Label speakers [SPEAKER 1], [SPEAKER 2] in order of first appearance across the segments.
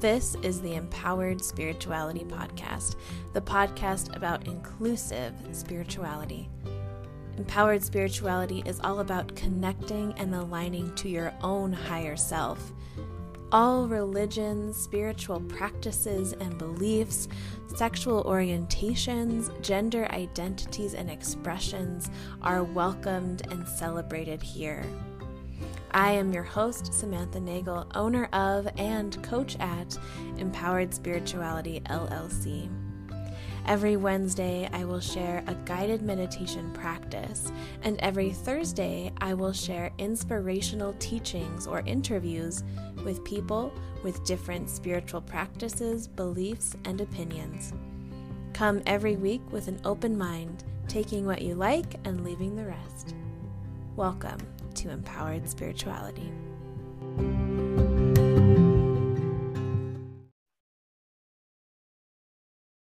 [SPEAKER 1] This is the Empowered Spirituality Podcast, the podcast about inclusive spirituality. Empowered spirituality is all about connecting and aligning to your own higher self. All religions, spiritual practices and beliefs, sexual orientations, gender identities, and expressions are welcomed and celebrated here. I am your host, Samantha Nagel, owner of and coach at Empowered Spirituality LLC. Every Wednesday, I will share a guided meditation practice, and every Thursday, I will share inspirational teachings or interviews with people with different spiritual practices, beliefs, and opinions. Come every week with an open mind, taking what you like and leaving the rest. Welcome to empowered spirituality.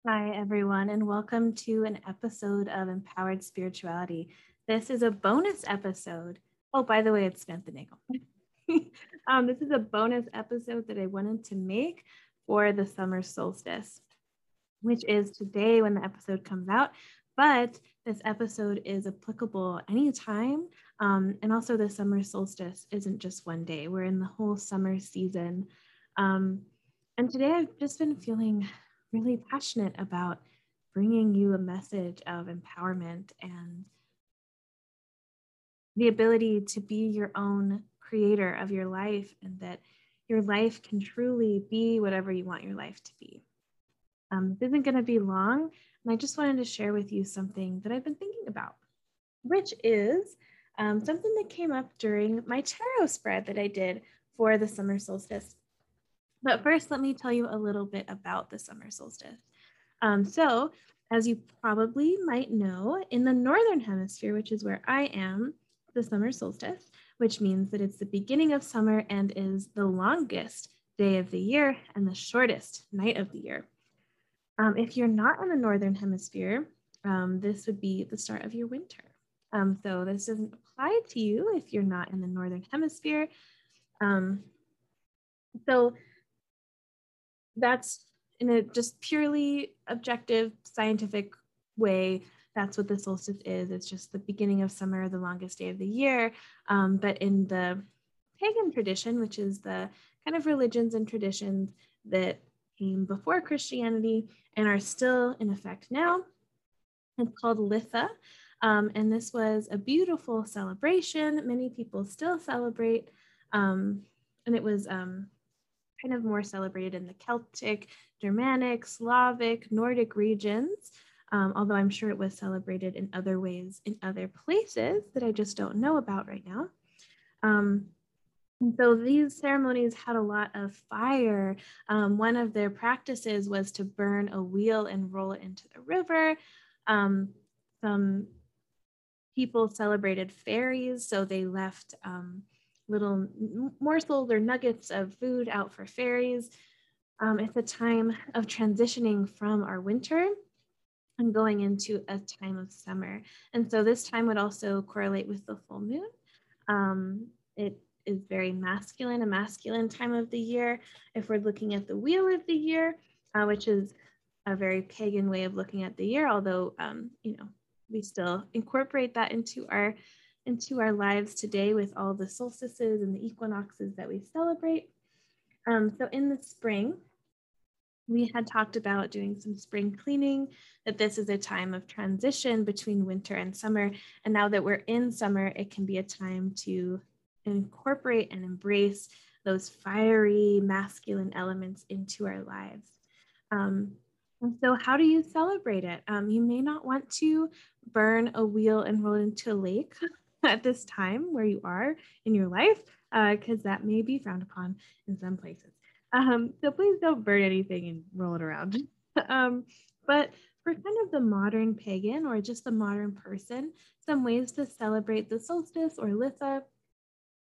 [SPEAKER 1] Hi, everyone, and welcome to an episode of Empowered Spirituality. This is a bonus episode. Oh, by the way, it's Samantha Nagel. um, this is a bonus episode that I wanted to make for the summer solstice, which is today when the episode comes out. But this episode is applicable anytime um, and also, the summer solstice isn't just one day, we're in the whole summer season. Um, and today I've just been feeling really passionate about bringing you a message of empowerment and the ability to be your own creator of your life and that your life can truly be whatever you want your life to be. Um, this isn't going to be long, and I just wanted to share with you something that I've been thinking about, which is um, something that came up during my tarot spread that I did for the summer solstice. But first, let me tell you a little bit about the summer solstice. Um, so, as you probably might know, in the northern hemisphere, which is where I am, the summer solstice, which means that it's the beginning of summer and is the longest day of the year and the shortest night of the year. Um, if you're not in the northern hemisphere, um, this would be the start of your winter. Um, so this doesn't apply to you if you're not in the Northern Hemisphere. Um, so that's in a just purely objective scientific way. That's what the solstice is. It's just the beginning of summer, the longest day of the year. Um, but in the pagan tradition, which is the kind of religions and traditions that came before Christianity and are still in effect now, it's called Litha. Um, and this was a beautiful celebration. Many people still celebrate. Um, and it was um, kind of more celebrated in the Celtic, Germanic, Slavic, Nordic regions. Um, although I'm sure it was celebrated in other ways in other places that I just don't know about right now. Um, and so these ceremonies had a lot of fire. Um, one of their practices was to burn a wheel and roll it into the river. Um, some people celebrated fairies, so they left um, little morsels or nuggets of food out for fairies. Um, it's a time of transitioning from our winter and going into a time of summer. And so this time would also correlate with the full moon. Um, it is very masculine, a masculine time of the year. If we're looking at the wheel of the year, uh, which is a very pagan way of looking at the year, although, um, you know, we still incorporate that into our into our lives today with all the solstices and the equinoxes that we celebrate. Um, so in the spring, we had talked about doing some spring cleaning, that this is a time of transition between winter and summer. And now that we're in summer, it can be a time to incorporate and embrace those fiery masculine elements into our lives. Um, and so, how do you celebrate it? Um, you may not want to burn a wheel and roll it into a lake at this time where you are in your life, because uh, that may be frowned upon in some places. Um, so please don't burn anything and roll it around. um, but for kind of the modern pagan or just the modern person, some ways to celebrate the solstice or Litha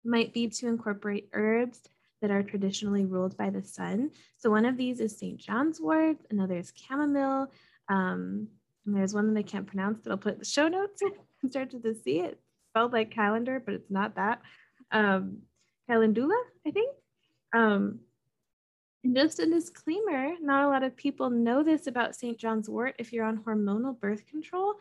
[SPEAKER 1] might be to incorporate herbs that are traditionally ruled by the sun. So one of these is St. John's wort, another is chamomile, um, and there's one that I can't pronounce, that I'll put in the show notes and start to see it. Spelled like calendar, but it's not that. Um, calendula, I think. Um, And just a disclaimer not a lot of people know this about St. John's wort. If you're on hormonal birth control,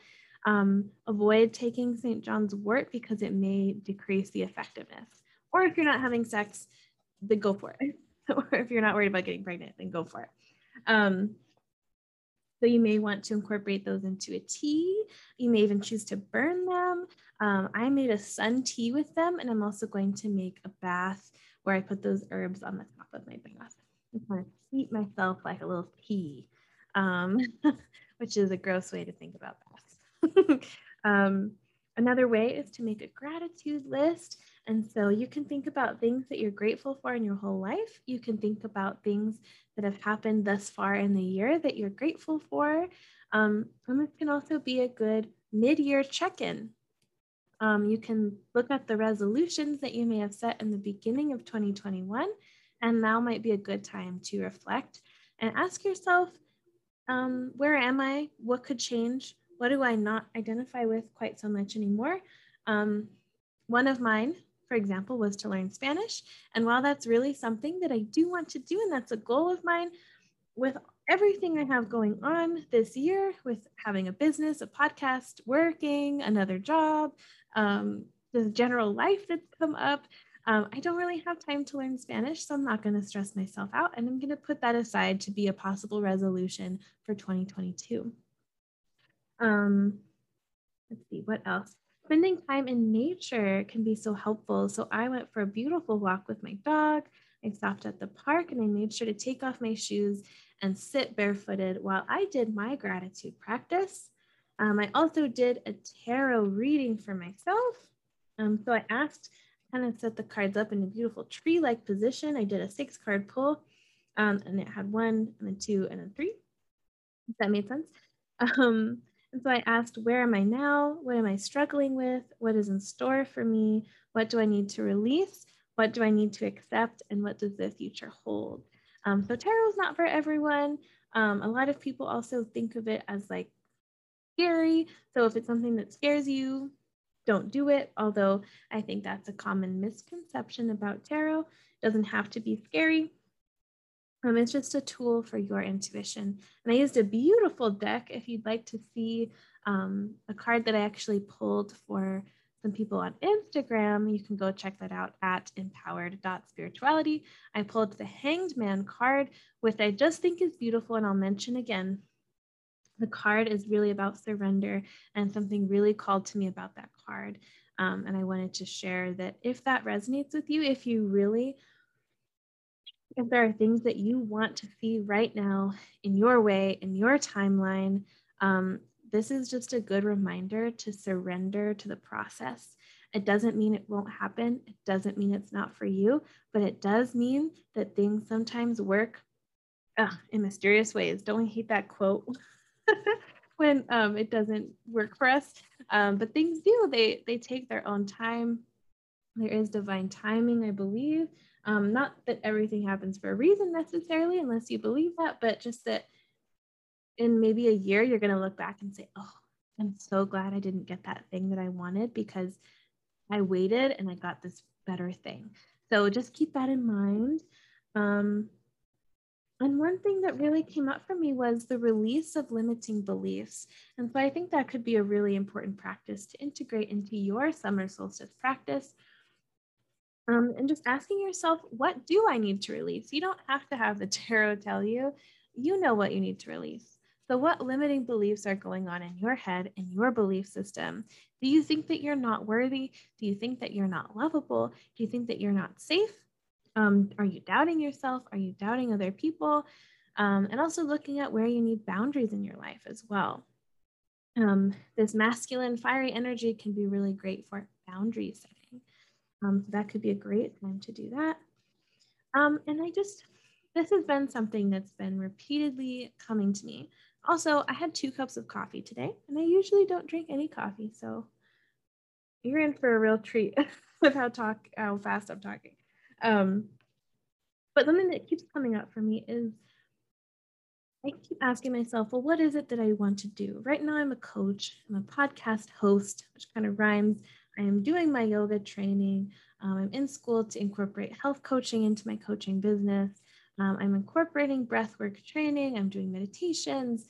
[SPEAKER 1] um, avoid taking St. John's wort because it may decrease the effectiveness. Or if you're not having sex, then go for it. or if you're not worried about getting pregnant, then go for it. Um, so you may want to incorporate those into a tea. You may even choose to burn them. Um, I made a sun tea with them, and I'm also going to make a bath where I put those herbs on the top of my bath. I kind of steep myself like a little tea, um, which is a gross way to think about baths. um, another way is to make a gratitude list. And so you can think about things that you're grateful for in your whole life. You can think about things that have happened thus far in the year that you're grateful for. Um, and this can also be a good mid year check in. Um, you can look at the resolutions that you may have set in the beginning of 2021, and now might be a good time to reflect and ask yourself um, where am I? What could change? What do I not identify with quite so much anymore? Um, one of mine for example, was to learn Spanish. And while that's really something that I do want to do, and that's a goal of mine, with everything I have going on this year, with having a business, a podcast, working, another job, um, the general life that's come up, um, I don't really have time to learn Spanish, so I'm not going to stress myself out. And I'm going to put that aside to be a possible resolution for 2022. Um, let's see, what else? spending time in nature can be so helpful. So I went for a beautiful walk with my dog. I stopped at the park and I made sure to take off my shoes and sit barefooted while I did my gratitude practice. Um, I also did a tarot reading for myself. Um, so I asked, kind of set the cards up in a beautiful tree like position. I did a six card pull um, and it had one and a two and a three. If that made sense. Um, and so I asked, where am I now? What am I struggling with? What is in store for me? What do I need to release? What do I need to accept? And what does the future hold? Um, so tarot is not for everyone. Um, a lot of people also think of it as like scary. So if it's something that scares you, don't do it. Although I think that's a common misconception about tarot. It doesn't have to be scary. Um, it's just a tool for your intuition. And I used a beautiful deck. If you'd like to see um, a card that I actually pulled for some people on Instagram, you can go check that out at empowered.spirituality. I pulled the Hanged Man card, which I just think is beautiful. And I'll mention again the card is really about surrender and something really called to me about that card. Um, and I wanted to share that if that resonates with you, if you really if there are things that you want to see right now in your way, in your timeline, um, this is just a good reminder to surrender to the process. It doesn't mean it won't happen. It doesn't mean it's not for you, but it does mean that things sometimes work uh, in mysterious ways. Don't we hate that quote when um, it doesn't work for us? Um, but things do. They they take their own time. There is divine timing, I believe. Um, not that everything happens for a reason necessarily, unless you believe that, but just that in maybe a year, you're going to look back and say, oh, I'm so glad I didn't get that thing that I wanted because I waited and I got this better thing. So just keep that in mind. Um, and one thing that really came up for me was the release of limiting beliefs. And so I think that could be a really important practice to integrate into your summer solstice practice um, and just asking yourself, what do I need to release? You don't have to have the tarot tell you. You know what you need to release. So, what limiting beliefs are going on in your head, in your belief system? Do you think that you're not worthy? Do you think that you're not lovable? Do you think that you're not safe? Um, are you doubting yourself? Are you doubting other people? Um, and also looking at where you need boundaries in your life as well. Um, this masculine, fiery energy can be really great for boundary setting. Um, so that could be a great time to do that. Um, and I just, this has been something that's been repeatedly coming to me. Also, I had two cups of coffee today, and I usually don't drink any coffee. So you're in for a real treat with how talk how fast I'm talking. Um, but something that keeps coming up for me is I keep asking myself, well, what is it that I want to do? Right now, I'm a coach, I'm a podcast host, which kind of rhymes. I am doing my yoga training. Um, I'm in school to incorporate health coaching into my coaching business. Um, I'm incorporating breathwork training. I'm doing meditations.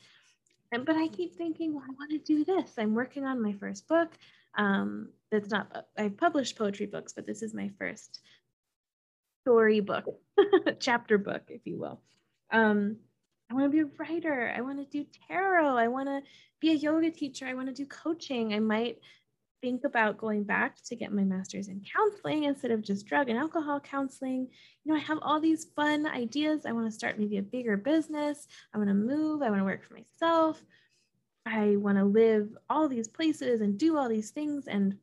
[SPEAKER 1] And, but I keep thinking, well, I want to do this. I'm working on my first book. Um, that's not, I've published poetry books, but this is my first story book, chapter book, if you will. Um, I want to be a writer. I want to do tarot. I want to be a yoga teacher. I want to do coaching. I might think about going back to get my master's in counseling instead of just drug and alcohol counseling. You know, I have all these fun ideas. I want to start maybe a bigger business. I want to move. I want to work for myself. I want to live all these places and do all these things. And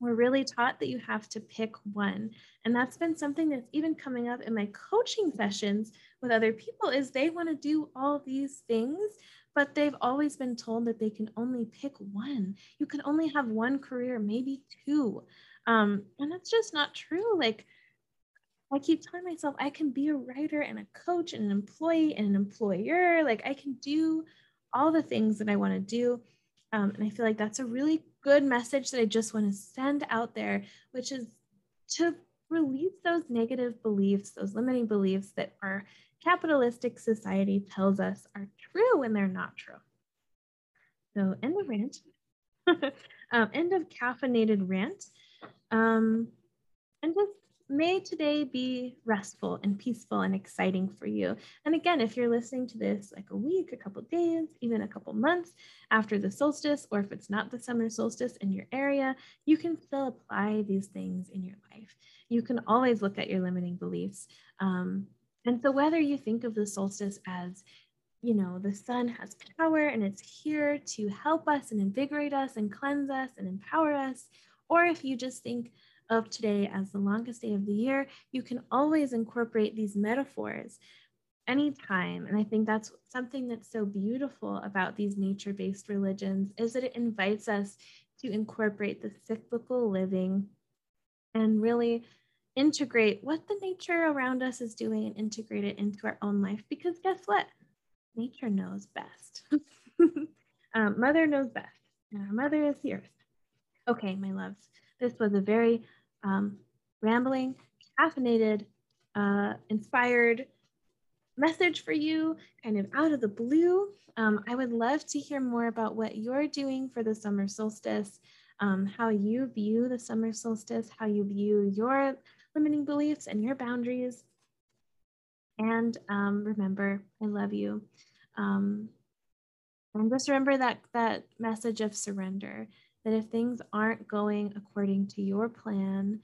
[SPEAKER 1] we're really taught that you have to pick one. And that's been something that's even coming up in my coaching sessions with other people is they want to do all these things but they've always been told that they can only pick one. You can only have one career, maybe two. Um, and that's just not true. Like, I keep telling myself I can be a writer and a coach and an employee and an employer. Like, I can do all the things that I want to do. Um, and I feel like that's a really good message that I just want to send out there, which is to release those negative beliefs, those limiting beliefs that are capitalistic society tells us are true when they're not true. So end of rant. um, end of caffeinated rant. Um, and just may today be restful and peaceful and exciting for you. And again, if you're listening to this like a week, a couple days, even a couple months after the solstice, or if it's not the summer solstice in your area, you can still apply these things in your life. You can always look at your limiting beliefs. Um, and so, whether you think of the solstice as, you know, the sun has power and it's here to help us and invigorate us and cleanse us and empower us, or if you just think of today as the longest day of the year, you can always incorporate these metaphors anytime. And I think that's something that's so beautiful about these nature based religions is that it invites us to incorporate the cyclical living and really integrate what the nature around us is doing and integrate it into our own life because guess what? Nature knows best. um, mother knows best, and our mother is the earth. Okay, my loves, this was a very um, rambling, caffeinated, uh, inspired message for you, kind of out of the blue. Um, I would love to hear more about what you're doing for the summer solstice, um, how you view the summer solstice, how you view your limiting beliefs and your boundaries. And um, remember, I love you. Um, and just remember that that message of surrender. That if things aren't going according to your plan,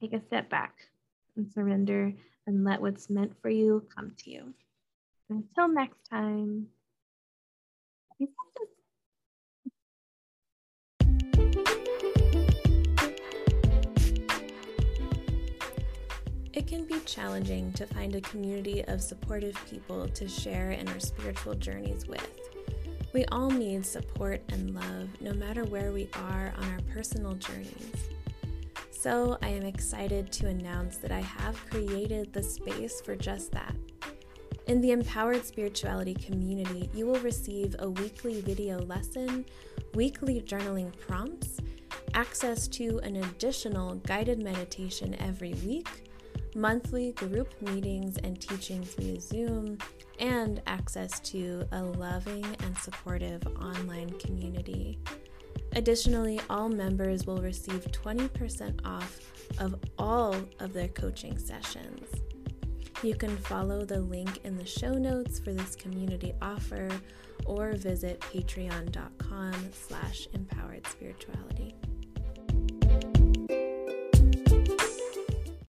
[SPEAKER 1] take a step back and surrender and let what's meant for you come to you. Until next time.
[SPEAKER 2] It can be challenging to find a community of supportive people to share in our spiritual journeys with. We all need support and love no matter where we are on our personal journeys. So, I am excited to announce that I have created the space for just that. In the Empowered Spirituality community, you will receive a weekly video lesson, weekly journaling prompts, access to an additional guided meditation every week monthly group meetings and teachings via Zoom, and access to a loving and supportive online community. Additionally, all members will receive 20% off of all of their coaching sessions. You can follow the link in the show notes for this community offer or visit patreon.com slash empowered spirituality.